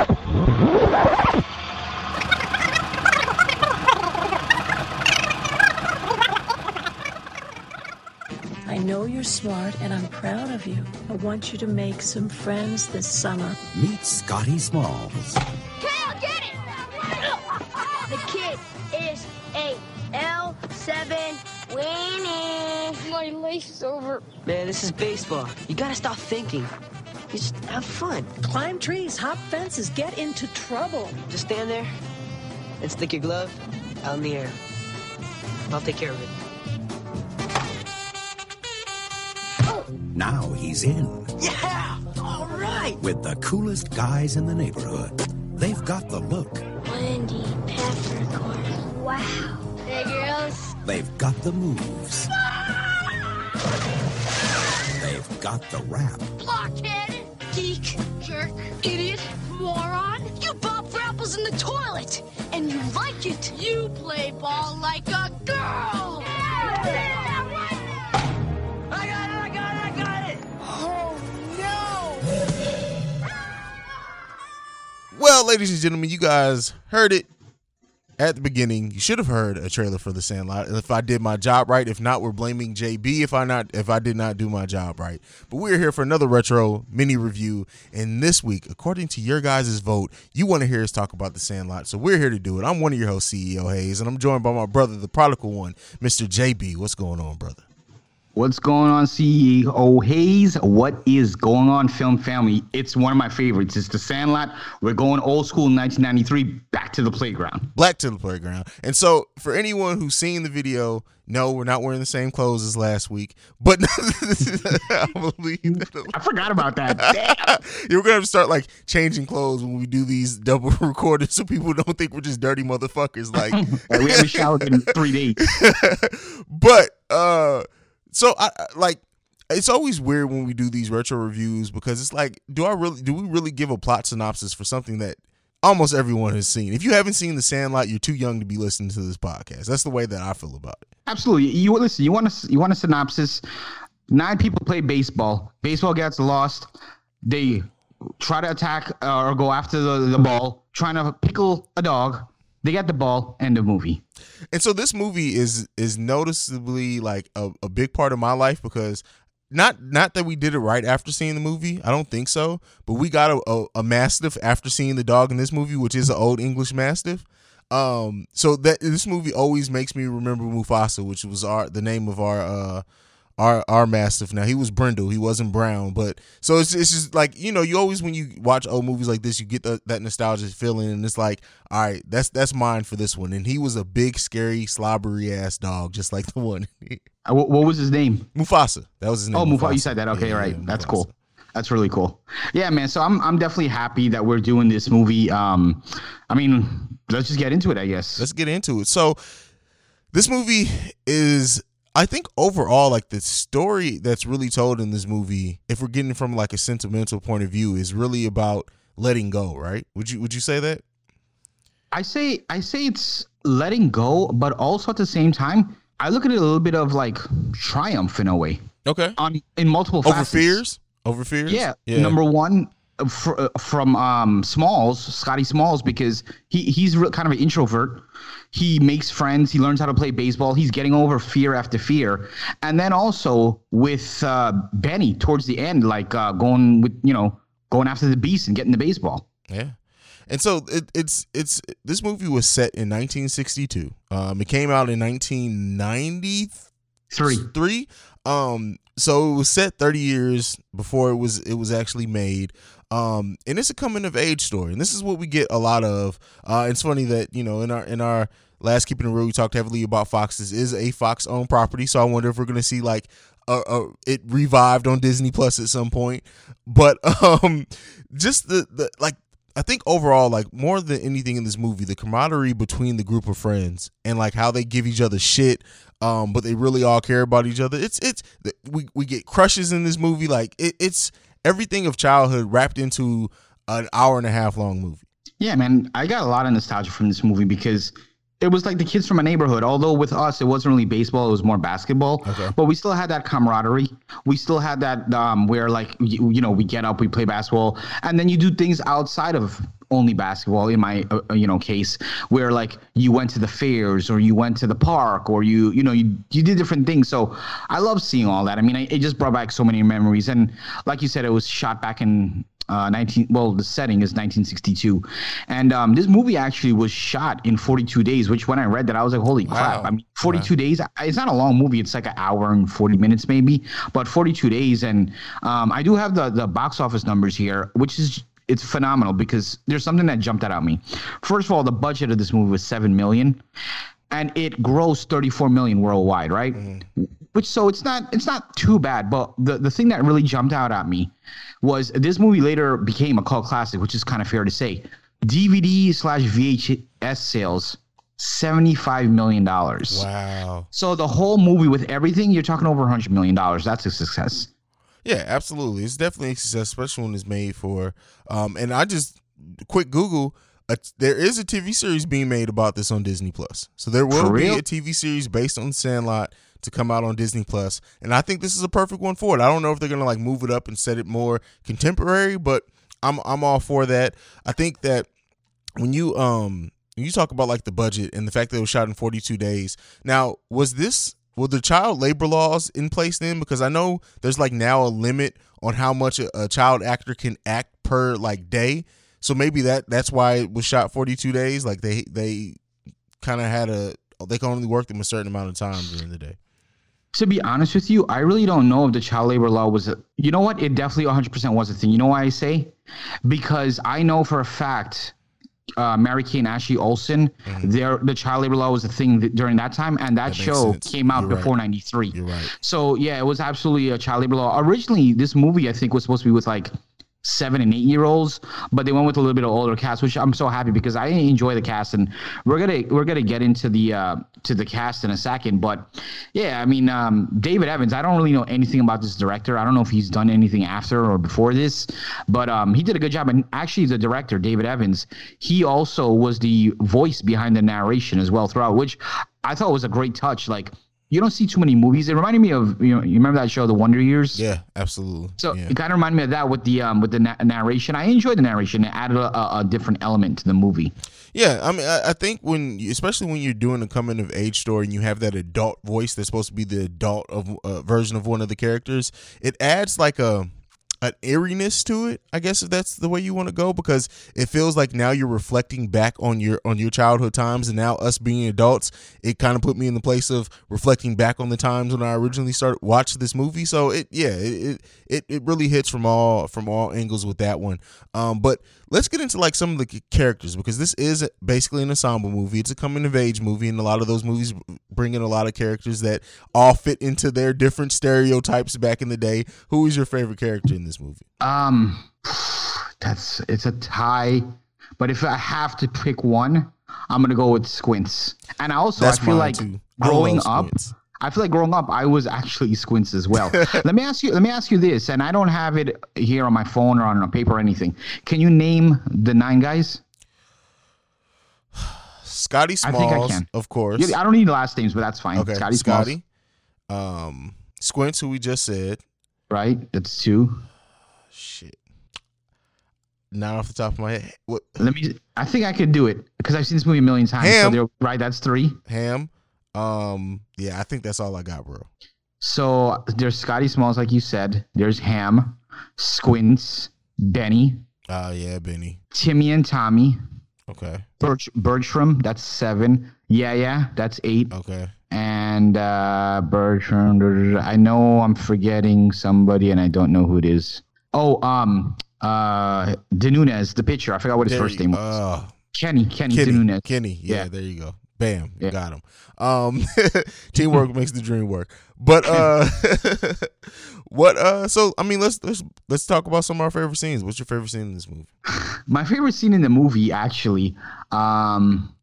I know you're smart and I'm proud of you. I want you to make some friends this summer. Meet Scotty Smalls. Kale, get it! The kid is a L7 weenie. My lace is over. Man, this is baseball. You gotta stop thinking. You just have fun. Climb trees, hop fences, get into trouble. Just stand there and stick your glove out in the air. I'll take care of it. Now he's in Yeah! All right! with the coolest guys in the neighborhood. They've got the look. Wendy Peppercorn. Wow. Hey, girls. They've got the moves. Ah! They've got the rap. Blockhead. Geek. Jerk. Idiot. Moron. You bob for apples in the toilet. And you like it. You play ball like a girl. I got it! I got it! I got it! Oh, no. Well, ladies and gentlemen, you guys heard it at the beginning. You should have heard a trailer for The Sandlot. If I did my job right, if not, we're blaming JayB. If I not, if I did not do my job right, but we're here for another retro mini review. And this week, according to your guys' vote, you want to hear us talk about The Sandlot, so we're here to do it. I'm one of your hosts, CEO Haize, and I'm joined by my brother, the prodigal one, Mr. JayB. What's going on, brother? What's going on, CEO Haize? What is going on, Film Family? It's one of my favorites. It's The Sandlot. We're going old school 1993, back to the playground. Black to the playground. And so, for anyone who's seen the video, no, we're not wearing the same clothes as last week. But I believe I forgot about that. Damn. you're gonna have to start like changing clothes when we do these double recordings, so people don't think we're just dirty motherfuckers. Like, Like, we haven't showered in three days. but uh, so I like. It's always weird when we do these retro reviews because it's like, do I really, do we really give a plot synopsis for something that almost everyone has seen? If you haven't seen The Sandlot, you're too young to be listening to this podcast. That's the way that I feel about it. Absolutely. You listen. You want a you want a synopsis? Nine people play baseball. Baseball gets lost. They try to attack uh, or go after the, the ball, trying to pickle a dog. They got the ball. End of movie. And so this movie is is noticeably like a, a big part of my life because not not that we did it right after seeing the movie. I don't think so. But we got a, a, a mastiff after seeing the dog in this movie, which is an old English mastiff. Um, so that this movie always makes me remember Mufasa, which was our the name of our uh our our mastiff. Now he was Brindle, he wasn't Brown, but so it's it's just like you know you always when you watch old movies like this, you get the, that nostalgia feeling, and it's like all right, that's that's mine for this one. And he was a big, scary, slobbery ass dog, just like the one Uh, what, what was his name? Mufasa. That was his name. Oh, Mufasa. You said that. Okay, Yeah, right. yeah, That's Mufasa. cool. That's really cool. Yeah, man. So I'm I'm definitely happy that we're doing this movie. Um, I mean, let's just get into it. I guess. let's get into it. So this movie is I think overall like the story that's really told in this movie, if we're getting from like a sentimental point of view, is really about letting go, right? Would you would you say that? I say I say it's letting go, but also at the same time, I look at it a little bit of like triumph in a way Okay. on in multiple Over facets. fears? Over fears? Yeah. Number one, fr- uh, from um, Smalls, Scotty Smalls, because he he's re- kind of an introvert. He makes friends. He learns how to play baseball. He's getting over fear after fear, and then also with uh, Benny towards the end, like uh, going with you know going after the beast and getting the baseball. Yeah. And so it, it's it's this movie was set in 1962. Um, it came out in 1993. Three. Um, so it was set 30 years before it was it was actually made. Um, and it's a coming of age story, and this is what we get a lot of. Uh, it's funny that you know in our in our last keeping it real, we talked heavily about Fox. This is a Fox owned property, so I wonder if we're gonna see like uh, it revived on Disney Plus at some point. But um, just the the like I think overall, like more than anything in this movie, the camaraderie between the group of friends and like how they give each other shit, um, but they really all care about each other. It's it's we we get crushes in this movie. Like it, it's everything of childhood wrapped into an hour and a half long movie. Yeah, man, I got a lot of nostalgia from this movie because it was like the kids from a neighborhood. Although with us, it wasn't really baseball; it was more basketball. Okay. But we still had that camaraderie. We still had that um, where like you, you know we get up, we play basketball, and then you do things outside of only basketball. In my uh, uh, you know case, where like you went to the fairs or you went to the park or you you know you you did different things. So I love seeing all that. I mean, it just brought back so many memories. And like you said, it was shot back in uh, 19 well the setting is 1962 and um, this movie actually was shot in 42 days which when i read that i was like holy crap Wow. i mean 42 days it's not a long movie it's like an hour and 40 minutes maybe but 42 days and um, i do have the the box office numbers here which is it's phenomenal because there's something that jumped out at me. First of all the budget of this movie was 7 million and it grossed 34 million worldwide right? Mm-hmm. Which so it's not it's not too bad but the the thing that really jumped out at me was this movie later became a cult classic which is kind of fair to say. Dvd slash vhs sales 75 million dollars. Wow. so the whole movie with everything you're talking over 100 million dollars. That's a success Yeah, absolutely. It's definitely a success, especially when it's made for. Um, and I just quick Google. Uh, there is a TV series being made about this on Disney Plus. So there will be a TV series based on Sandlot to come out on Disney Plus. Plus, and I think this is a perfect one for it. I don't know if they're gonna like move it up and set it more contemporary, but I'm I'm all for that. I think that when you um when you talk about like the budget and the fact that it was shot in 42 days. Now, was this were the child labor laws in place then? Because I know there's like now a limit on how much a, a child actor can act per like day. So maybe that that's why it was shot 42 days. Like they they kind of had a they can only work them a certain amount of time during the day. to be honest with you, I really don't know if the child labor law was a, you know what? It definitely 100% was a thing. You know why I say? Because I know for a fact uh, Mary-Kate and Ashley Olsen, their the child labor law was a thing th- during that time, and that, Mm-hmm. That show came out You're before '93. You're right. So yeah, it was absolutely a child labor law. Originally, this movie I think was supposed to be with like seven and eight year olds, but they went with a little bit of older cast, which I'm so happy because I enjoy the cast, and we're gonna we're gonna get into the uh, to the cast in a second. But yeah, I mean um, David Evans. I don't really know anything about this director. I don't know if he's done anything after or before this, but um, he did a good job. And actually, the director David Evans, he also was the voice behind the narration as well throughout, which I thought was a great touch. Like you don't see too many movies. It reminded me of you know you remember that show The Wonder Years. Yeah, absolutely. So yeah. it kind of reminded me of that with the um with the na- narration. I enjoyed the narration. It added a, a, a different element to the movie. Yeah, I mean, I, I think when, you, especially when you're doing a coming of age story and you have that adult voice that's supposed to be the adult of uh, version of one of the characters, it adds like a an eeriness to it. I guess if that's the way you want to go, because it feels like now you're reflecting back on your on your childhood times, and now us being adults, it kind of put me in the place of reflecting back on the times when I originally started watched this movie. So it, yeah, it it it really hits from all from all angles with that one. Um, but let's get into like some of the characters because this is basically an ensemble movie. It's a coming of age movie, and a lot of those movies bring in a lot of characters that all fit into their different stereotypes back in the day. Who is your favorite character in this movie? Um, that's it's a tie, but if I have to pick one, I'm gonna go with Squints. And I also, That's I feel like too. Growing up. Squints. I feel like growing up, I was actually Squints as well. let me ask you. Let me ask you this, and I don't have it here on my phone or on a paper or anything. Can you name the nine guys? Scotty Smalls, I think I can. of course. Yeah, I don't need last names, but that's fine. okay, Scotty, Smalls, Scotty. Um, Squints, who we just said. right? That's two. Shit. Not off the top of my head. What Let me. I think I could do it because I've seen this movie a million times. Ham. they're- right, that's three. Ham? Um, yeah, I think that's all I got, bro. So there's Scotty Smalls, like you said. There's Ham, Squints, Benny, Oh yeah, Benny. Timmy and Tommy, Okay. Birch, Bertram. That's seven. Yeah, yeah, that's eight. Okay. And uh, Bertram. I know I'm forgetting somebody, and I don't know who it is. Oh, um, uh, De Nunez, the pitcher. I forgot what his There first name was. uh, Kenny. Kenny, Kenny. De Nunez. Kenny. Yeah, Yeah. there you go. Bam. You Yeah. got him. Um teamwork makes the dream work. But uh what uh so I mean let's let's let's talk about some of our favorite scenes. What's your favorite scene in this movie? My favorite scene in the movie, actually, um,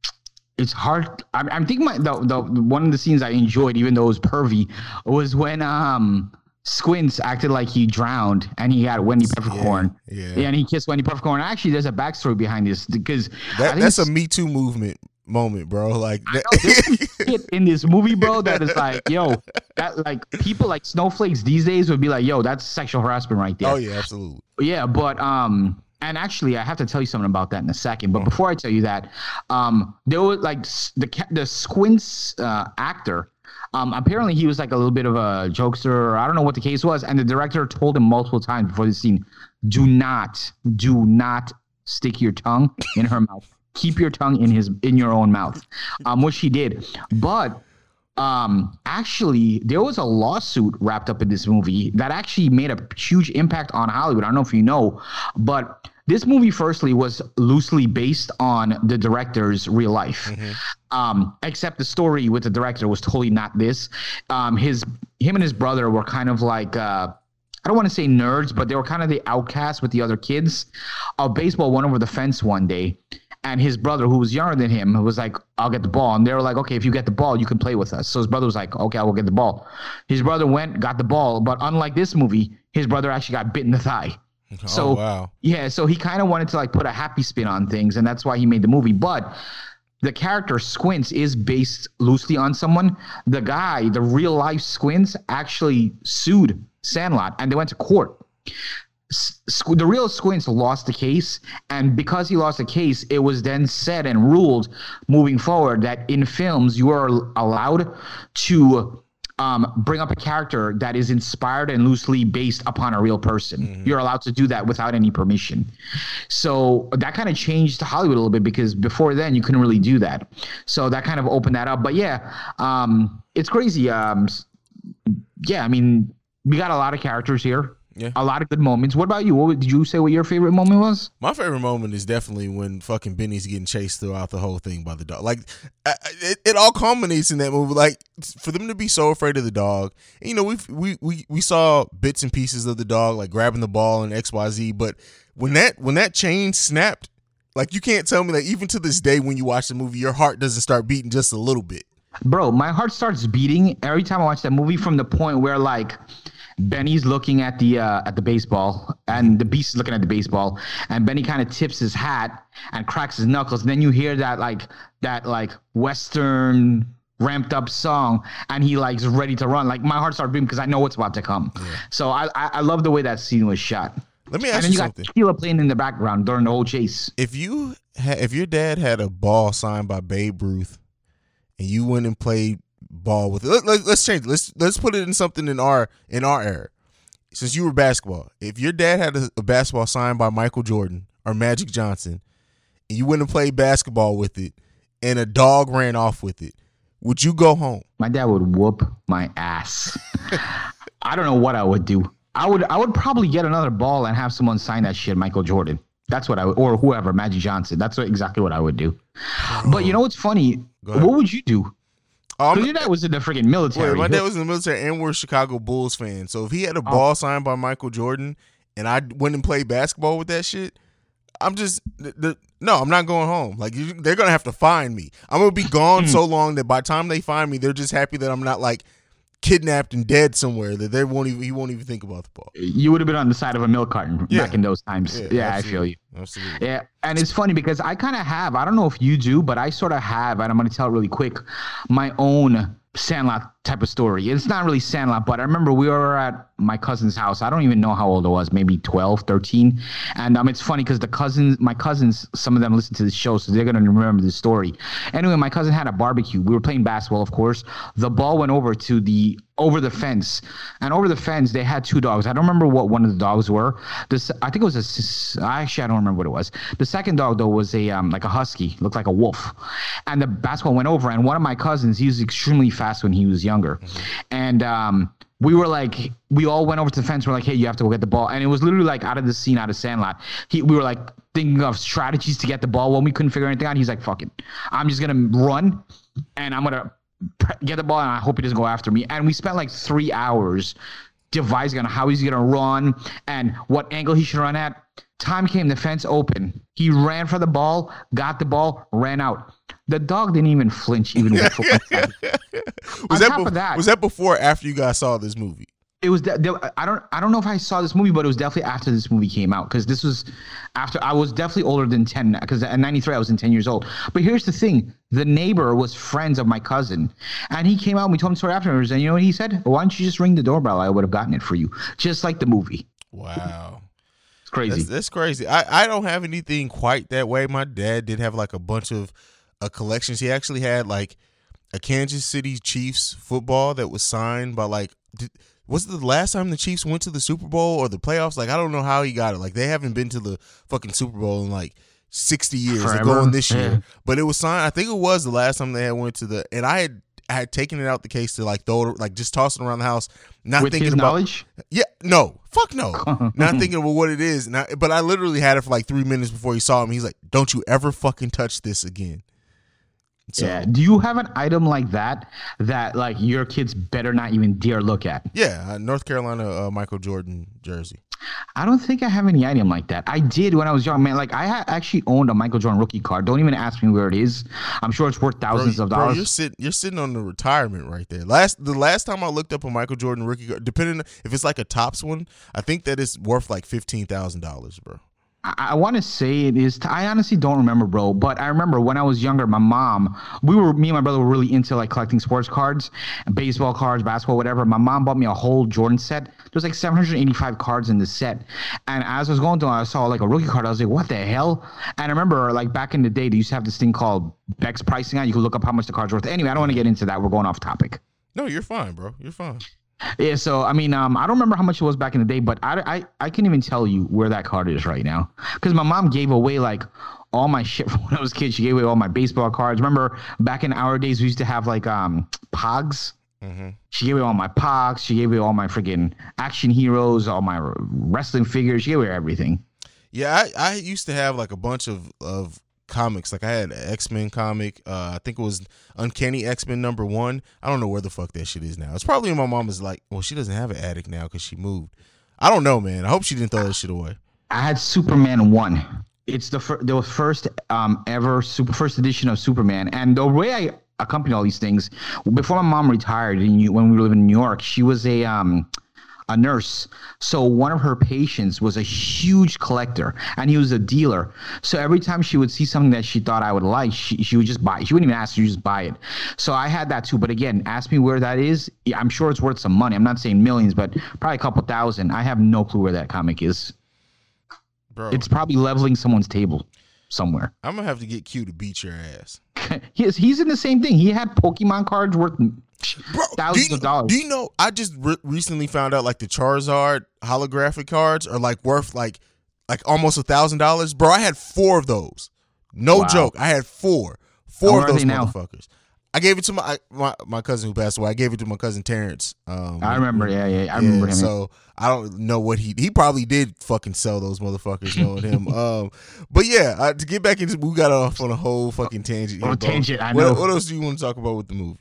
it's hard. I'm, I'm thinking my the, the one of the scenes I enjoyed, even though it was pervy, was when um Squints acted like he drowned and he had Wendy Peppercorn. yeah. and he kissed Wendy Peppercorn. Actually, there's a backstory behind this because That that's a Me Too movement moment, bro. Like I know, there's shit in this movie, bro, that is like, yo, that like people like snowflakes these days would be like, yo, that's sexual harassment right there. oh yeah, absolutely. Yeah, but um, and actually, I have to tell you something about that in a second. But before I tell you that, um, there was like the the Squints uh, actor. Um, apparently he was like a little bit of a jokester. Or I don't know what the case was, and the director told him multiple times before the scene, "Do not, do not stick your tongue in her mouth. Keep your tongue in his in your own mouth," um, which he did. But um actually there was a lawsuit wrapped up in this movie that actually made a huge impact on hollywood. I don't know if you know but this movie firstly was loosely based on the director's real life. Um except the story with the director was totally not this. Um his him and his brother were kind of like uh I don't want to say nerds, but they were kind of the outcasts with the other kids. A baseball went over the fence one day, and his brother, who was younger than him, was like, "I'll get the ball." And they were like, "Okay, if you get the ball, you can play with us." So his brother was like, "Okay, I will get the ball." His brother went, got the ball, but unlike this movie, his brother actually got bit in the thigh. Oh, so oh wow. yeah, so he kind of wanted to like put a happy spin on things, and that's why he made the movie. But the character Squints is based loosely on someone. The guy, the real life Squints, actually sued Sandlot, and they went to court. The real Squints lost the case, and because he lost the case, it was then said and ruled moving forward that in films you are allowed to um, bring up a character that is inspired and loosely based upon a real person. You're allowed to do that without any permission. So that kind of changed Hollywood a little bit because before then you couldn't really do that. So that kind of opened that up. But yeah, um, it's crazy. Um, yeah, I mean, we got a lot of characters here. Yeah. A lot of good moments. What about you? What would- did you say? What your favorite moment was? My favorite moment is definitely when fucking Benny's getting chased throughout the whole thing by the dog. Like, I- it, it all culminates in that movie. Like, for them to be so afraid of the dog. You know, we we we we saw bits and pieces of the dog, like grabbing the ball and X Y Z. But when that when that chain snapped, like you can't tell me that even to this day, when you watch the movie, your heart doesn't start beating just a little bit. Bro, my heart starts beating every time I watch that movie from the point where like Benny's looking at the uh, at the baseball and the beast is looking at the baseball and Benny kind of tips his hat and cracks his knuckles and then you hear that like that like western ramped up song and he like's ready to run like my heart starts beating because I know what's about to come. So I, I I love the way that scene was shot. Let me And ask then you you got something. Tequila playing in the background during the whole chase. If you ha- if your dad had a ball signed by Babe Ruth, and you went and played ball with it, let, let, let's change. it. Let's let's put it in something in our in our era. Since you were basketball, if your dad had a, a basketball signed by Michael Jordan or Magic Johnson, and you went and played basketball with it, and a dog ran off with it, would you go home? My dad would whoop my ass. I don't know what I would do. I would I would probably get another ball and have someone sign that shit, Michael Jordan. That's what I would, or whoever, Magic Johnson. That's what, exactly what I would do. Oh. But you know what's funny? What would you do? Um, your dad was in the freaking military. Wait, my dad was in the military and we're Chicago Bulls fan. So if he had a ball signed by Michael Jordan and I went and played basketball with that shit, I'm just the, the, no, I'm not going home. Like you, they're gonna have to find me. I'm gonna be gone so long that by the time they find me, they're just happy that I'm not like kidnapped and dead somewhere. That they won't even he won't even think about the ball. you would have been on the side of a milk carton Yeah. back in those times. Yeah, I feel you. Absolutely. Yeah, and it's funny because I kind of have. I don't know if you do, but I sort of have, and I'm going to tell it really quick. My own Sandlot type of story. It's not really Sandlot, but I remember we were at my cousin's house. I don't even know how old I was, maybe 12, 13. And um, it's funny because the cousins, my cousins, some of them listen to the show, so they're going to remember this story. Anyway, my cousin had a barbecue. We were playing basketball, of course. The ball went over to the over the fence, and over the fence they had two dogs. I don't remember what one of the dogs were. This I think it was a. Actually, I don't remember what it was. The second dog though was a um, like a husky, looked like a wolf, and the basketball went over. And one of my cousins, he was extremely fast when he was younger, and um, we were like, we all went over to the fence. We're like, hey, you have to go get the ball, and it was literally like out of the scene, out of Sandlot. He, we were like thinking of strategies to get the ball when we couldn't figure anything out. He's like, fuck it, I'm just gonna run, and I'm gonna get the ball, and I hope he doesn't go after me. And we spent like three hours devising on how he's gonna run and what angle he should run at. Time came, the fence open. He ran for the ball, got the ball, ran out. The dog didn't even flinch, even with Was On that, top bef- of that- was that before or after you guys saw this movie? It was. De- I don't. I don't know if I saw this movie, but it was definitely after this movie came out because this was after I was definitely older than ten. Because at ninety three, I was in ten years old. But here's the thing: the neighbor was friends of my cousin, and he came out. and We told him the story afterwards, and you know what he said? Why don't you just ring the doorbell? I would have gotten it for you, just like the movie. Wow. It's crazy. That's, that's crazy. I, I don't have anything quite that way. My dad did have like a bunch of uh, collection. He actually had like a Kansas City Chiefs football that was signed by like. Did, was it the last time the Chiefs went to the Super Bowl or the playoffs? Like I don't know how he got it. Like they haven't been to the fucking Super Bowl in like sixty years. They're going this year, Yeah. but it was signed. I think it was the last time they had went to the. And I had I had taken it out the case to like throw it, like just toss it around the house, not With thinking about knowledge, yeah, no, fuck no. Not thinking about what it is. Not, but I literally had it for like three minutes before he saw him. He's like, "Don't you ever fucking touch this again." So, yeah. Do you have an item like that that like your kids better not even dare look at? yeah, uh, North Carolina uh, Michael Jordan jersey. I don't think I have any item like that. I did when I was young, man. Like I ha- actually owned a Michael Jordan rookie card. Don't even ask me where it is. I'm sure it's worth Bro, thousands of bro, dollars. you're sitting, you're sitting on the retirement right there. Last, the last time I looked up a Michael Jordan rookie card, depending if it's like a Topps one, I think that it's worth like fifteen thousand dollars, bro. I, want to say it is. I honestly don't remember, bro. But I remember when I was younger, my mom, we were, me and my brother were really into like collecting sports cards, baseball cards, basketball, whatever. My mom bought me a whole Jordan set. There's like 785 cards in the set. And as I was going through, I saw like a rookie card. I was like, what the hell? And I remember like back in the day, they used to have this thing called Beck's pricing out. You could look up how much the card's worth. Anyway, I don't want to get into that. We're going off topic. No, you're fine, bro. You're fine. Yeah, so I mean, um, I don't remember how much it was back in the day, but I, I, I can even tell you where that card is right now because my mom gave away like all my shit from when I was a kid. She gave away all my baseball cards. Remember back in our days, we used to have like um Pogs. She gave away all my Pogs. She gave away all my freaking action heroes, all my wrestling figures. She gave away everything. Yeah, I, I used to have like a bunch of of comics. Like I had an X Men comic. Uh, I think it was Uncanny X Men number one. I don't know where the fuck that shit is now. It's probably in my mama's like. Well, she doesn't have an attic now because she moved. I don't know, man. I hope she didn't throw that shit away. I had Superman one. It's the fir- the first um ever super first edition of Superman, and the way I accompany all these things before my mom retired in when we were living in New York, she was a um a nurse. So one of her patients was a huge collector, and he was a dealer. So every time she would see something that she thought I would like, she, she would just buy. it. She wouldn't even ask; she would just buy it. So I had that too. But again, ask me where that is. I'm sure it's worth some money. I'm not saying millions, but probably a couple thousand. I have no clue where that comic is. Bro, It's probably leveling someone's table somewhere. I'm gonna have to get Q to beat your ass. he's he's in the same thing. He had Pokemon cards worth Bro, do thousands you, of dollars. do you know? I just re- recently found out like the Charizard holographic cards are like worth like like almost a thousand dollars. Bro, I had four of those. No Wow. joke. I had four, How four of those motherfuckers. I gave it to my, my my cousin who passed away. I gave it to my cousin Terrence. Um, I remember. Yeah, yeah. I remember him. So I don't know what he he probably did fucking sell those motherfuckers knowing him. Um, but yeah, uh, to get back into we got off on a whole fucking tangent. Oh, tangent, I What- know. What, else do you want to talk about with the movie?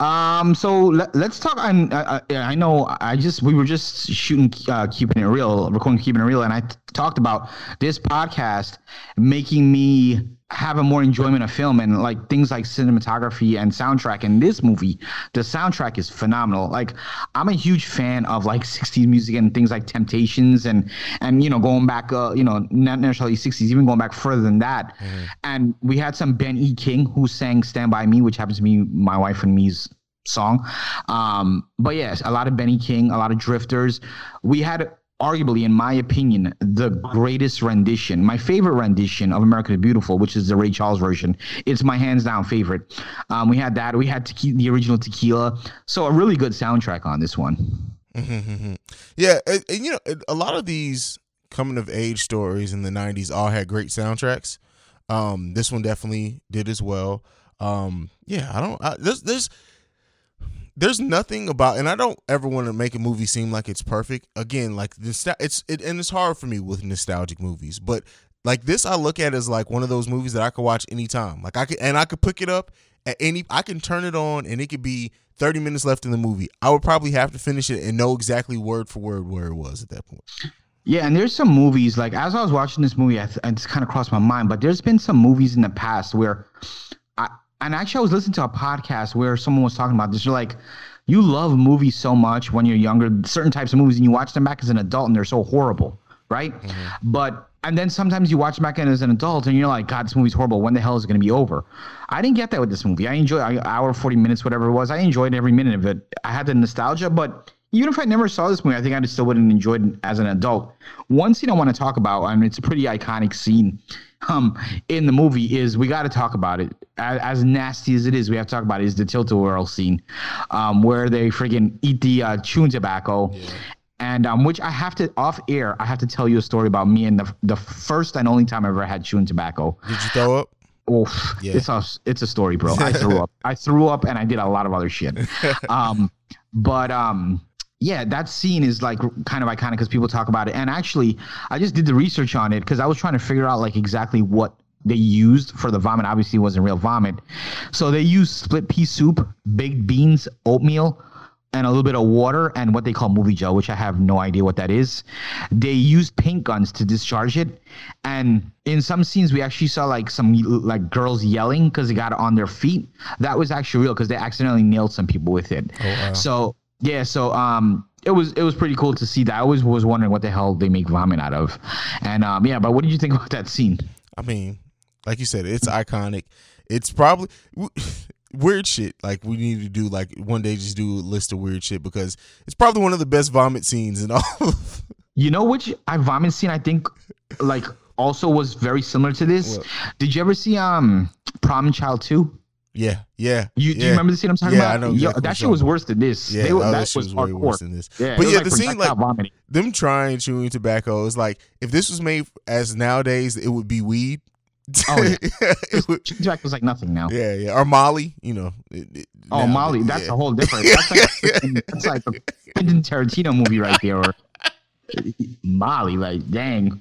Um, so let, let's talk. And uh, uh, I know I just we were just shooting, uh, keeping it real, recording, keeping it real, and I t- talked about this podcast making me have a more enjoyment of film and like things like cinematography and soundtrack. in this movie, the soundtrack is phenomenal. Like I'm a huge fan of like 60s music and things like Temptations and and you know going back, uh, you know, not necessarily 60s, even going back further than that. And we had some Ben E. King who sang "Stand by Me," which happens to be my wife and me's song. Um, but yes, a lot of Benny King, a lot of Drifters. We had arguably, in my opinion, the greatest rendition, my favorite rendition of America the Beautiful, which is the Ray Charles version. It's my hands down favorite. Um, we had that. We had tequi- the original Tequila. So a really good soundtrack on this one. Yeah, and, and, you know, a lot of these coming of age stories in the '90s all had great soundtracks. Um, this one definitely did as well. Um, yeah, I don't. I, there's there's there's nothing about, and I don't ever want to make a movie seem like it's perfect. Again, like this, it's it, and it's hard for me with nostalgic movies, but like this, I look at as like one of those movies that I could watch anytime. Like I could, and I could pick it up at any. I can turn it on, and it could be 30 minutes left in the movie. I would probably have to finish it and know exactly word for word where it was at that point. Yeah, and there's some movies like as I was watching this movie, I th- it's kind of crossed my mind. But there's been some movies in the past where, I and actually I was listening to a podcast where someone was talking about this. You're like, you love movies so much when you're younger, certain types of movies, and you watch them back as an adult, and they're so horrible, right? Mm-hmm. But and then sometimes you watch them back as an adult, and you're like, God, this movie's horrible. When the hell is it going to be over? I didn't get that with this movie. I enjoyed hour forty minutes, whatever it was. I enjoyed every minute of it. I had the nostalgia, but even if I never saw this movie, I think I still wouldn't enjoy it as an adult. One scene I want to talk about, I mean, it's a pretty iconic scene um, in the movie, is we got to talk about it. As, as nasty as it is, we have to talk about it, is the tilt-a-whirl scene um, where they friggin' eat the uh, chewing tobacco. And um, which I have to off air, I have to tell you a story about me and the the first and only time I ever had chewing tobacco. Did you throw up? Oof, Yeah. it's a it's a story, bro. I threw up. I threw up, and I did a lot of other shit. Um, but um, yeah, that scene is like kind of iconic because people talk about it. And actually, I just did the research on it because I was trying to figure out like exactly what they used for the vomit. Obviously, it wasn't real vomit. So they used split pea soup, baked beans, oatmeal. And a little bit of water and what they call movie gel, which I have no idea what that is. They used paint guns to discharge it, and in some scenes we actually saw like some like girls yelling because they got it on their feet. That was actually real because they accidentally nailed some people with it. Oh, so yeah, so um, it was it was pretty cool to see that. I always was wondering what the hell they make vomit out of, and um, yeah. But what did you think about that scene? I mean, like you said, it's iconic. It's probably weird shit. Like we need to do like one day just do a list of weird shit because it's probably one of the best vomit scenes in all. Of, You know which I vomit scene I think like also was very similar to this. What? Did you ever see um Problem Child Two? Yeah, yeah. You do you remember the scene I'm talking Yeah, I about? know exactly what that shit was worse than this. Yeah, They that that shit was was way worse than this. Yeah, But yeah, like the scene, like- vomiting. Them trying chewing tobacco is like if this was made as nowadays, it would be weed. Oh, yeah. It would- Jack was like nothing now. yeah, yeah. Or Molly, you know. it- it- Oh, now- Molly, that's yeah. a whole different. That's like, a- that's like a Quentin Tarantino movie right there. Or Molly, like, dang,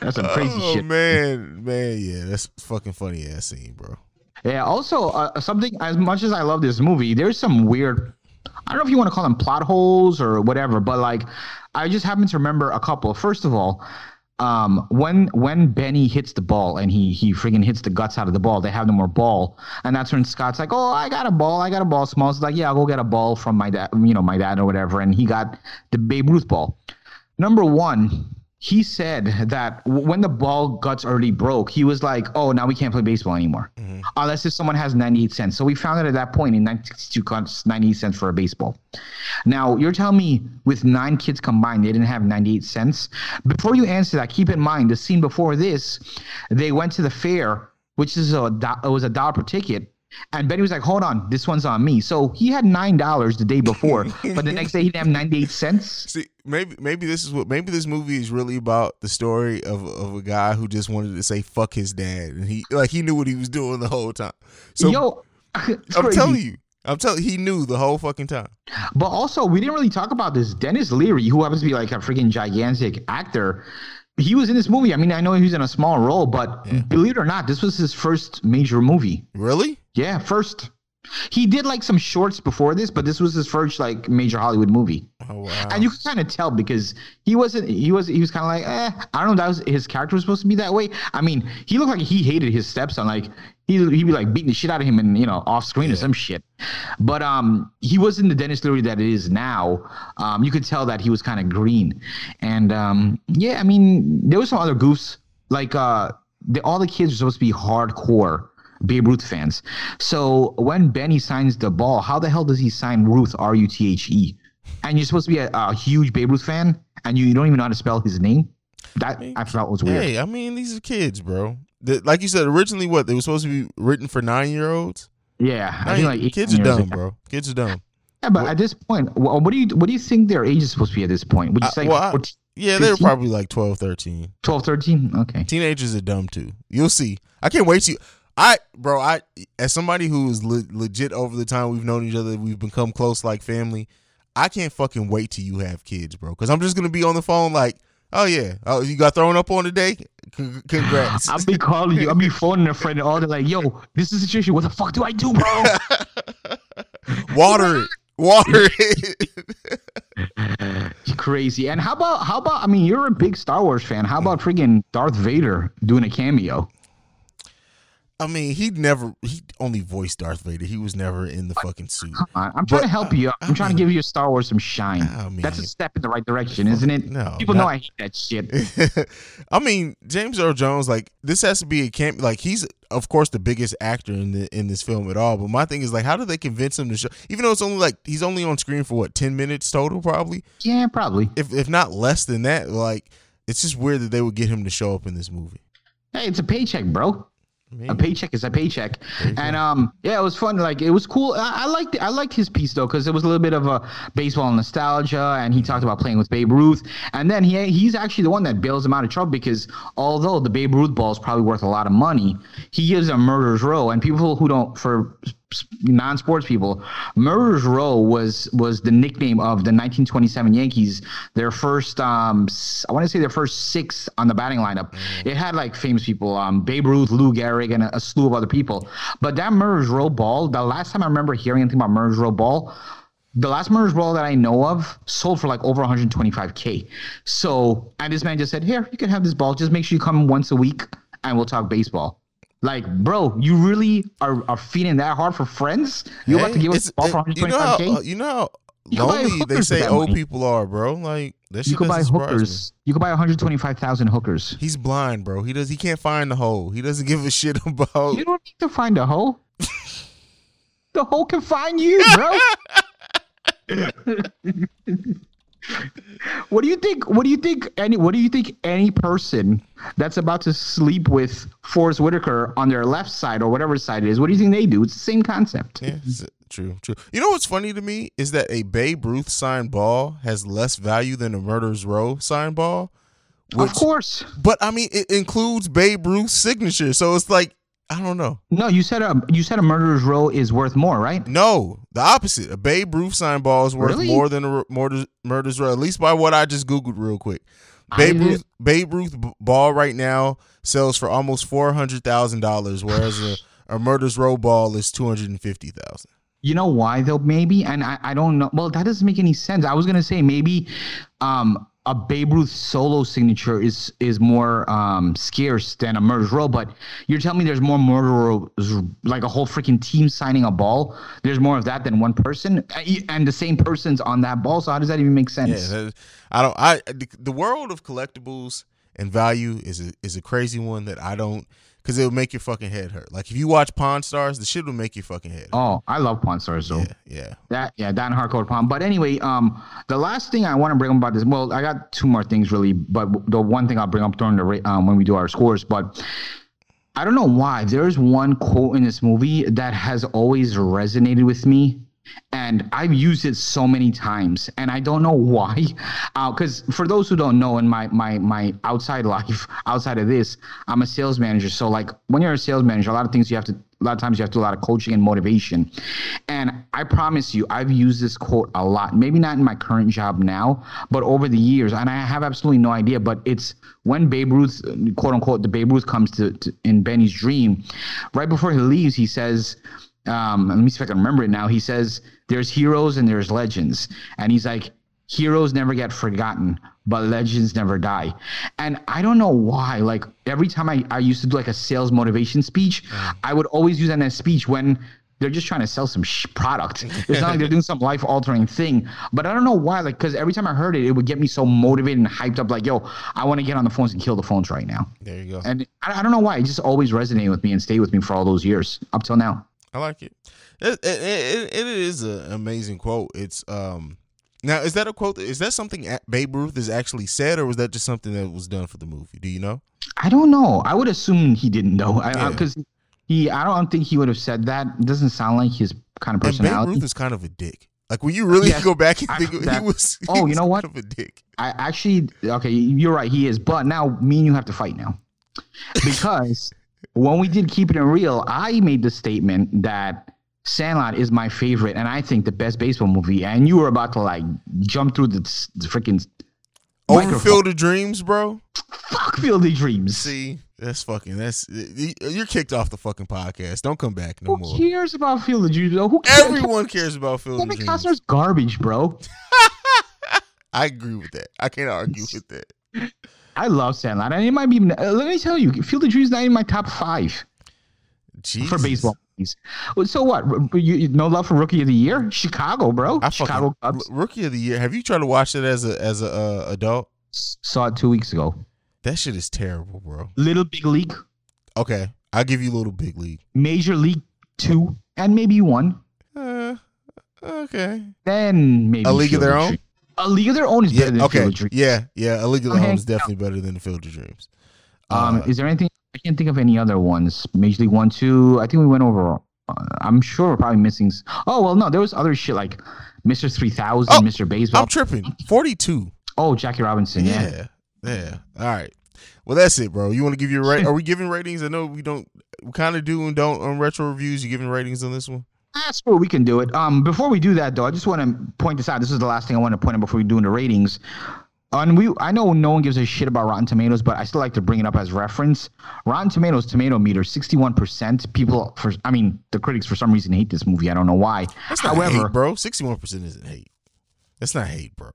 that's some crazy oh, shit. man, man, yeah, that's fucking funny ass scene, bro. Yeah. Also, uh, something as much as I love this movie, there's some weird. I don't know if you want to call them plot holes or whatever, but like, I just happen to remember a couple. First of all, um, when when Benny hits the ball and he he friggin' hits the guts out of the ball, they have no more ball, and that's when Scott's like, "Oh, I got a ball, I got a ball." Smalls is like, "Yeah, I'll go get a ball from my dad, you know, my dad or whatever," and he got the Babe Ruth ball. Number one, he said that when the ball guts already broke, he was like, "Oh, now we can't play baseball anymore, Mm-hmm. unless if someone has 98 cents." So we found it at that point in 1962 costs 98 cents for a baseball. Now you're telling me with nine kids combined, they didn't have 98 cents. Before you answer that, keep in mind the scene before this, they went to the fair, which is a it was a dollar per ticket. And Benny was like, "Hold on, this one's on me." So he had nine dollars the day before, but the next day he didn't have ninety-eight cents. See, maybe maybe this is what maybe this movie is really about the story of of a guy who just wanted to say fuck his dad, and he like he knew what he was doing the whole time. So Yo, I'm crazy. telling you, I'm telling he knew the whole fucking time. But also, we didn't really talk about this. Denis Leary, who happens to be like a freaking gigantic actor, he was in this movie. I mean, I know he was in a small role, but believe it or not, this was his first major movie. Really? Yeah, first. He did like some shorts before this, but this was his first like major Hollywood movie. Oh wow. And you could kind of tell because he wasn't. He was. He was kind of like, eh. I don't know. That was his character was supposed to be that way. I mean, he looked like he hated his stepson. Like he he'd be like beating the shit out of him and you know off screen or some shit. But um, he wasn't the Denis Leary that it is now. Um, you could tell that he was kind of green, and um, yeah. I mean, there was some other goofs like uh, the, all the kids were supposed to be hardcore. Babe Ruth fans. So when Benny signs the ball, how the hell does he sign Ruth R U T H E? And you're supposed to be a, a huge Babe Ruth fan, and you, you don't even know how to spell his name. That I felt was weird. Hey, I mean these are kids, bro. The, like you said, originally what they were supposed to be written for nine year olds. Yeah, I think like kids are dumb, bro. Kids are dumb. Yeah, but at this point, wh- what do you what do you think their age is supposed to be at this point? Would you I- say well, I- 14, Yeah, they were probably like 12, 13. 12, 13? Okay. Teenagers are dumb too. You'll see. I can't wait to. I, bro, I as somebody who is le- legit over the time we've known each other, we've become close like family. I can't fucking wait till you have kids, bro. Because I'm just gonna be on the phone like, oh yeah, oh you got thrown up on today. C- congrats. I'll be calling you. I'll be phoning a friend and all day, like, "Yo, this is the situation. What the fuck do I do, bro?" Water it. Water it. Crazy. And how about how about? I mean, you're a big Star Wars fan. How about friggin' Darth Vader doing a cameo? I mean, he never he only voiced Darth Vader. He was never in the fucking suit. I'm trying But, to help you. uh, I'm I trying to give you Star Wars some shine. I That's a step in the right direction, isn't it? No, People know I hate that shit. I mean, James Earl Jones, like this has to be a camp. Like he's of course the biggest actor in the in this film at all. But my thing is like, how do they convince him to show? Even though it's only like he's only on screen for what ten minutes total, probably Yeah, probably. if if not less than that. Like it's just weird that they would get him to show up in this movie. Hey, it's a paycheck, bro. Mean, A paycheck is a paycheck, you and um, yeah, it was fun. Like it was cool. I, I liked I liked his piece though because it was a little bit of a baseball nostalgia, and he talked about playing with Babe Ruth, and then he he's actually the one that bails him out of trouble because although the Babe Ruth ball is probably worth a lot of money, he gives a murderer's row, and people who don't for non-sports people, Murderers Row was was the nickname of the 1927 Yankees. Their first, um, I want to say their first six on the batting lineup. It had like famous people, um, Babe Ruth, Lou Gehrig, and a, a slew of other people. But that Murderers Row ball, the last time I remember hearing anything about Murderers Row ball. The last Murderers Row that I know of sold for like over 125k. So, and this man just said, "Here, you can have this ball. Just make sure you come once a week, and we'll talk baseball." Like, bro, you really are, are feeding that hard for friends? You about to give us it's- a ball for it- you know how 125k? you know how You can buy lonely they say old money. people are, bro. Like that you could buy doesn't me. hookers. You could buy 125,000 hookers. He's blind, bro. He does. He can't find the hole. He doesn't give a shit about. You don't need to find a hole. the hole can find you, bro. what do you think? What do you think? Any? What do you think? Any person that's about to sleep with Forest Whitaker on their left side or whatever side it is, what do you think they do? It's the same concept. Yeah, it's- uh, true, true. You know what's funny to me is that a Babe Ruth signed ball has less value than a Murderers Row signed ball. of course. But I mean, it includes Babe Ruth's signature, so it's like I don't know. No, you said a you said a murderer's row is worth more, right? No, the opposite. A Babe Ruth signed ball is worth Really? more than a Murderers, Murderers Row, at least by what I just googled real quick. Babe Ruth, Babe Ruth ball right now sells for almost four hundred thousand dollars, whereas a, a Murderers Row ball is two hundred and fifty thousand. You know why though? Maybe, and I, I don't know. Well, that doesn't make any sense. I was gonna say maybe um, a Babe Ruth solo signature is is more um, scarce than a murderer's row. But you're telling me there's more murderers, like a whole freaking team signing a ball. There's more of that than one person, and the same person's on that ball. So how does that even make sense? that- I don't. I the, the world of collectibles and value is a, is a crazy one that I don't because it'll make your fucking head hurt. Like if you watch Pawn Stars, the shit will make your fucking head. Hurt. Oh, I love Pawn Stars though. Yeah, yeah. That yeah, that and hardcore Pawn. But anyway, um, the last thing I want to bring up about this. Well, I got two more things really, but the one thing I'll bring up during the um, when we do our scores. But I don't know why there's one quote in this movie that has always resonated with me. And I've used it so many times, and I don't know why. Uh, because for those who don't know, in my my my outside life, outside of this, I'm a sales manager. So like when you're a sales manager, a lot of things you have to a lot of times you have to do a lot of coaching and motivation. And I promise you, I've used this quote a lot. Maybe not in my current job now, but over the years, and I have absolutely no idea. But it's when Babe Ruth, quote unquote, the Babe Ruth comes to, to in Benny's dream, right before he leaves, he says. Um, let me see if I can remember it now. He says, "There's heroes and there's legends," and he's like, "Heroes never get forgotten, but legends never die." And I don't know why. Like every time I, I used to do like a sales motivation speech, I would always use that in a speech when they're just trying to sell some sh- product. It's not like they're doing some life altering thing. But I don't know why. Like because every time I heard it, it would get me so motivated and hyped up. Like, yo, I want to get on the phones and kill the phones right now. There you go. And I, I don't know why. It just always resonated with me and stayed with me for all those years up till now. I like it. It, it, it, it is an amazing quote. It's um now is that a quote? Is that something Babe Ruth has actually said, or was that just something that was done for the movie? Do you know? I don't know. I would assume he didn't know Yeah. because he. I don't think he would have said that. It doesn't sound like his kind of And Babe. Ruth is kind of a dick. Like when you really Yes, go back and think, heard he was. he Oh, you was know what? Kind of a dick. I actually okay. You're right. He is. But now me and you have to fight now because when we did keep it real, I made the statement that. Sandlot is my favorite, and I think the best baseball movie. And you were about to like jump through the, the freaking microphone. Overfield of dreams, bro. Fuck Field of Dreams. See, that's fucking. That's you're kicked off the fucking podcast. Don't come back no Who more. Who cares about Field of Dreams? though? Who cares? Everyone cares about Field of Kevin Dreams. Costner's garbage, bro. I agree with that. I can't argue with that. I love Sandlot, and it might be. Even, uh, let me tell you, Field of Dreams is not in my top five. for baseball. So what? You, you- no love for Rookie of the Year? Chicago, bro. I Chicago fucking Cubs. rookie of the year. Have you tried to watch it as a as a uh, adult? Saw it two weeks ago. That shit is terrible, bro. Little Big League, Okay, I'll give you little big league. Major League Two, and maybe one. Uh, okay. Then maybe A League of Their Own? A League of Their Own is Yeah. better than Okay. Field of Dreams. Yeah. Yeah. A League of Their Okay. Own is definitely better than the Field of Dreams. Um, Uh, is there anything? I can't think of any other ones. Major League One, Two. I think we went over. Uh, I'm sure we're probably missing. Oh well, no, there was other shit like Mr. Three Thousand, Oh, Mr. Baseball. I'm tripping. Forty-two. oh, Jackie Robinson. Yeah. Yeah. Yeah. All right. Well, that's it, bro. You want to give your rate? Are we giving ratings? I know we don't. We kind of do and don't on retro reviews. You giving ratings on this one? That's where we can do it. Um, before we do that, though, I just want to point this out. This is the last thing I want to point out before we do the ratings. And we, I know no one gives a shit about Rotten Tomatoes, but I still like to bring it up as reference. Rotten Tomatoes tomato meter, sixty-one percent. People, for I mean, the critics for some reason hate this movie. I don't know why. That's not However, hate, bro. Sixty-one percent isn't hate. That's not hate, bro.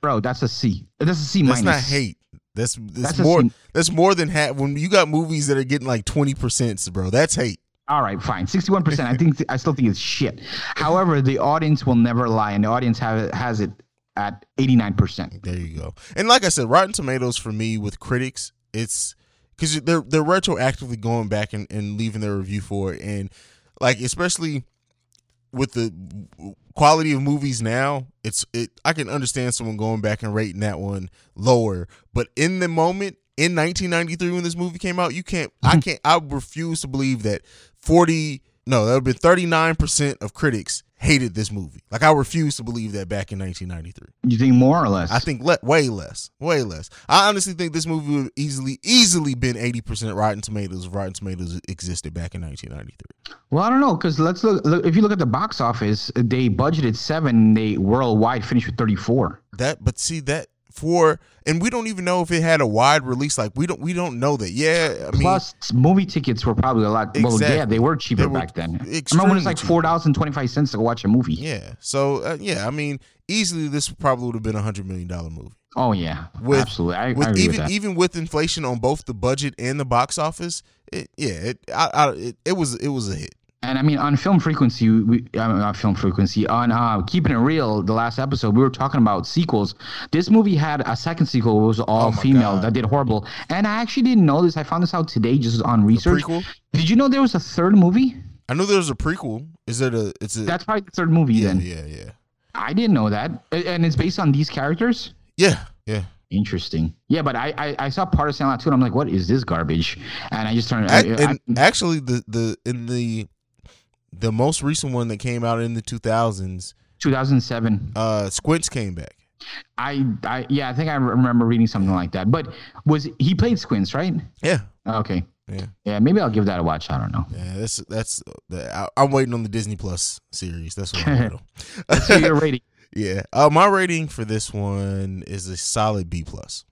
bro, that's a C. That's a C minus. That's not hate. That's that's, That's more. That's more than half. When you got movies that are getting like twenty percent, bro, that's hate. All right, fine. Sixty-one percent. I think I still think it's shit. However, the audience will never lie, and the audience have it, has it at eighty-nine percent. There you go. And like I said, Rotten Tomatoes for me with critics, it's because they're they're retroactively going back and, and leaving their review for it, and like especially with the quality of movies now, it's it. I can understand someone going back and rating that one lower, but in the moment in 1993 when this movie came out, you can't. I mm-hmm. can't. I refuse to believe that 40. No, that would have been 39 percent of critics hated this movie. Like I refuse to believe that back in 1993. You think more or less? I think le- way less, way less. I honestly think this movie would have easily, easily been eighty percent Rotten Tomatoes if Rotten Tomatoes existed back in nineteen ninety three. Well, I don't know because let's look, look. If you look at the box office, they budgeted seven. They worldwide finished with thirty-four. That, but see that for, and we don't even know if it had a wide release. Like we don't, we don't know that. Yeah, I mean, Plus, movie tickets were probably a lot. Well, yeah, they were cheaper They were back then. I remember when extremely it's like four dollars and twenty-five cents to go watch a movie. yeah. So uh, yeah, I mean, easily this probably would have been a hundred million dollar movie. Oh yeah, With, absolutely. I, with I agree even with that. even with inflation on both the budget and the box office, it, yeah, it, I, I, it, it was it was a hit. And I mean, on film frequency, we, I mean, not film frequency, on uh, keeping it real, the last episode we were talking about sequels. This movie had a second sequel, it was all Oh female, God. that did horrible. And I actually didn't know this. I found this out today, just on research. Did you know there was a third movie? I know there was a prequel. Is it a? It's a. That's probably the third movie. yeah, then yeah, yeah, I didn't know that, and it's based on these characters. yeah, yeah. Interesting. Yeah, but I I, I saw part of Sandlot Two, and I'm like, what is this garbage? And I just turned. I, I, and actually, the the in the the most recent one that came out in the 2000s, 2007. uh, Squints came back. I I yeah, I think I remember reading something like that. But was he played Squints, right? Yeah, Okay. yeah, Yeah, maybe I'll give that a watch. I don't know. yeah. That's that's. The, I, I'm waiting on the Disney Plus series. That's what I'm waiting your rating. Yeah. Uh, my rating for this one is a solid B plus.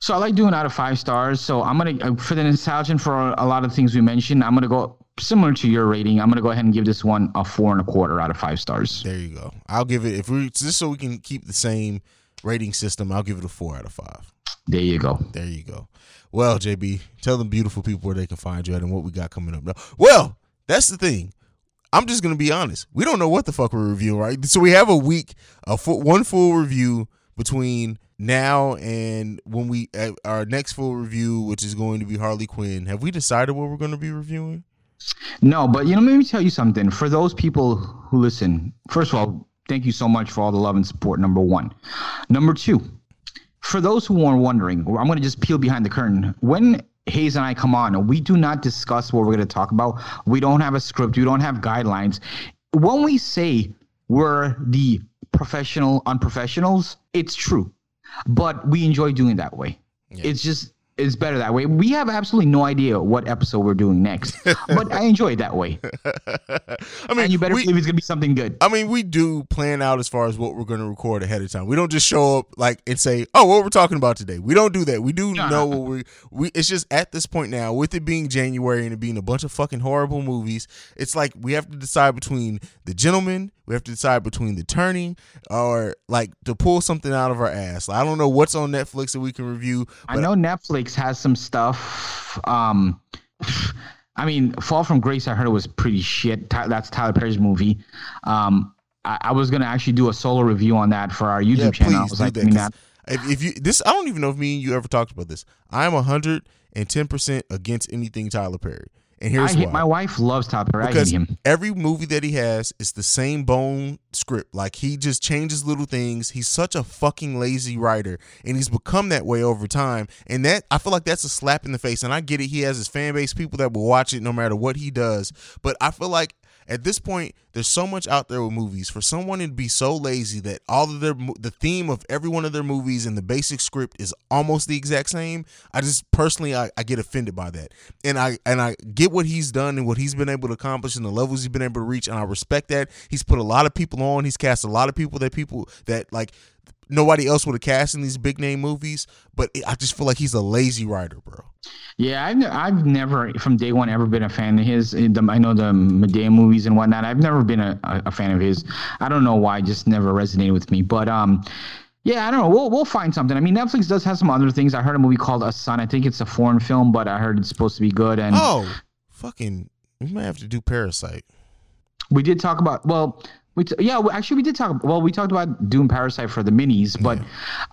So I like doing out of five stars. So I'm gonna uh, for the nostalgia for a lot of things we mentioned. I'm gonna go similar to your rating. I'm gonna go ahead and give this one a four and a quarter out of five stars. There you go. I'll give it if we just so we can keep the same rating system. I'll give it a four out of five. There you go. There you go. Well, JayB, tell them beautiful people where they can find you at and what we got coming up. now. Well, that's the thing. I'm just gonna be honest. We don't know what the fuck we're reviewing, right? So we have a week, a full, one full review between now and when we our next full review, which is going to be Harley Quinn. Have we decided what we're going to be reviewing? No, but you know, let me tell you something. For those people who listen, first of all, thank you so much for all the love and support. Number one. Number two, for those who are wondering, I'm going to just peel behind the curtain. When Haize and I come on, we do not discuss what we're going to talk about. We don't have a script. We don't have guidelines. When we say we're the professional unprofessionals, it's true, but we enjoy doing that way. It's just it's better that way. We have absolutely no idea what episode we're doing next, but I enjoy it that way. I mean, And you better we, believe it's gonna be something good. I mean, we do plan out as far as what we're going to record ahead of time. We don't just show up like and say, "Oh, what we're talking about today." We don't do that. We do No, know no. what we we. It's just at this point now, with it being January and it being a bunch of fucking horrible movies, it's like we have to decide between the gentleman. We have to decide between the turning, or like to pull something out of our ass. I don't know what's on Netflix that we can review. I know Netflix has some stuff. Um, I mean, Fall from Grace, I heard it was pretty shit. That's Tyler Perry's movie. Um, I, I was gonna actually do a solo review on that for our YouTube Yeah, channel. I please was do like, that- If, if you this, I don't even know if me and you ever talked about this. I am hundred and ten percent against anything Tyler Perry, and I here's hate, why. my wife loves Tyler Perry. I hate because him. every movie that he has is the same bone script. Like he just changes little things. He's such a fucking lazy writer, and he's become that way over time. And that I feel like that's a slap in the face. And I get it. He has his fan base, people that will watch it no matter what he does. But I feel like at this point, there's so much out there with movies for someone to be so lazy that all of their the theme of every one of their movies and the basic script is almost the exact same. I just personally I, I get offended by that, and I and I get what he's done and what he's been able to accomplish and the levels he's been able to reach, and I respect that. He's put a lot of people on. He's cast a lot of people that people that like nobody else would have cast in these big name movies. But I just feel like he's a lazy writer, bro. Yeah, I've, I've never from day one ever been a fan of his. The- I know the Madea movies and whatnot. I've never been a, a, a fan of his. I don't know why, just never resonated with me. But um, yeah, I don't know. We'll we'll find something. I mean, Netflix does have some other things. I heard a movie called A Son. I think it's a foreign film, but I heard it's supposed to be good. And Oh, fucking, we might have to do Parasite. we did talk about well. We t- yeah, we- actually, we did talk. Well, we talked about Doom Parasite for the minis, but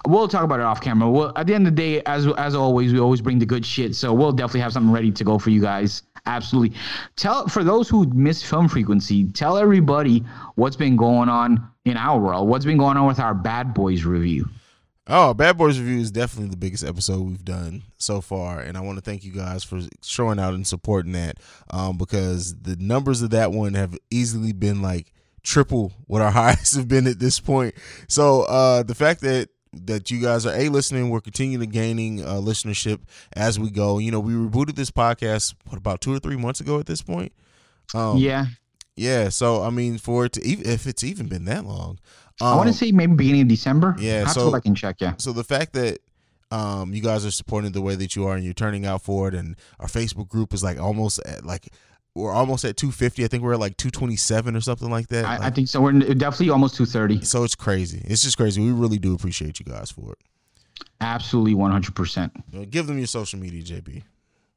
we'll talk about it off camera. Well, at the end of the day, as as always, we always bring the good shit. So we'll definitely have something ready to go for you guys. Absolutely. Tell for those who miss film frequency, tell everybody what's been going on in our world. What's been going on with our Bad Boys review. Oh, Bad Boys Review is definitely the biggest episode we've done so far, and I want to thank you guys for showing out and supporting that. Um, because the numbers of that one have easily been like triple what our highs have been at this point. So uh, the fact that that you guys are a listening, we're continuing to gaining uh, listenership as we go. You know, we rebooted this podcast what about two or three months ago at this point. Um, yeah, yeah. So I mean, for it to even if it's even been that long, I want um, to say maybe beginning of December. yeah, I to so- go back and check. Yeah. so the fact that um you guys are supporting the way that you are and you're turning out for it and our facebook group is like almost at like we're almost at 250 i think we're at like 227 or something like that I, I think so. We're definitely almost two thirty. so it's crazy it's just crazy we really do appreciate you guys for it Absolutely one hundred percent. Give them your social media JayB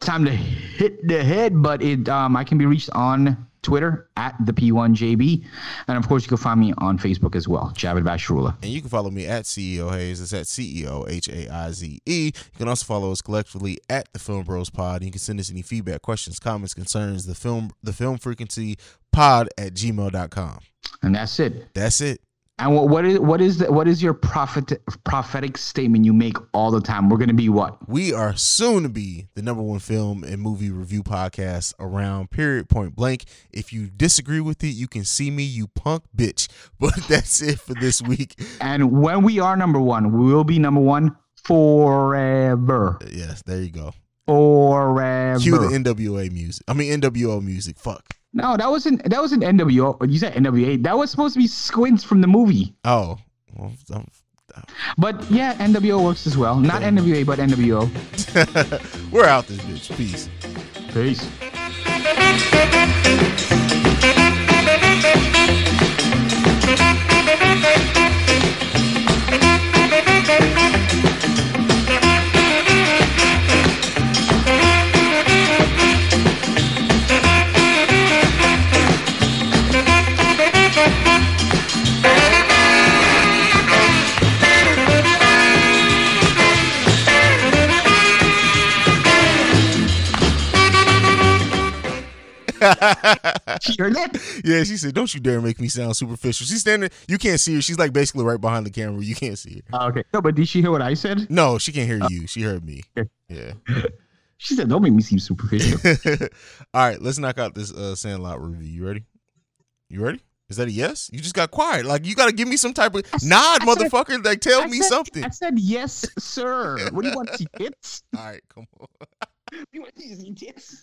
time to hit the head, but it um, I can be reached on Twitter at the P1JB, and of course you can find me on Facebook as well, Javid Bashrula. and you can follow me at ceo Haize. It's at ceo h-a-i-z-e you can also follow us collectively at the film bros pod. And you can send us any feedback questions comments concerns the film the film frequency pod at gmail.com And that's it. that's it And what, what is what is the, what is your prophet prophetic statement you make all the time? We're gonna be what? We are soon to be the number one film and movie review podcast around, period, point blank. If you disagree with it, you can see me, you punk bitch. But that's it for this week. And when we are number one, we will be number one forever. Yes, there you go. Forever. Cue the NWA music. I mean, NWO music. Fuck. no, that wasn't that wasn't NWO. You said NWA. That was supposed to be Squints from the movie. Oh. Well, I'm- But yeah, NWO works as well. Not NWA, but NWO. we're out this bitch. Peace. Peace. She heard that? Yeah, she said, "Don't you dare make me sound superficial." She's standing. You can't see her. She's like basically right behind the camera. You can't see her. Oh, okay. No, but did she hear what I said? No, she can't hear you. She heard me. Okay. Yeah. She said, "Don't make me seem superficial." All right, let's knock out this uh Sandlot review. You ready? You ready? Is that a yes? You just got quiet. Like you got to give me some type of nod, I said- motherfucker. Like tell I me said- something. I said, "Yes, sir." What do you want to see tits? All right, come on. You want to see tits?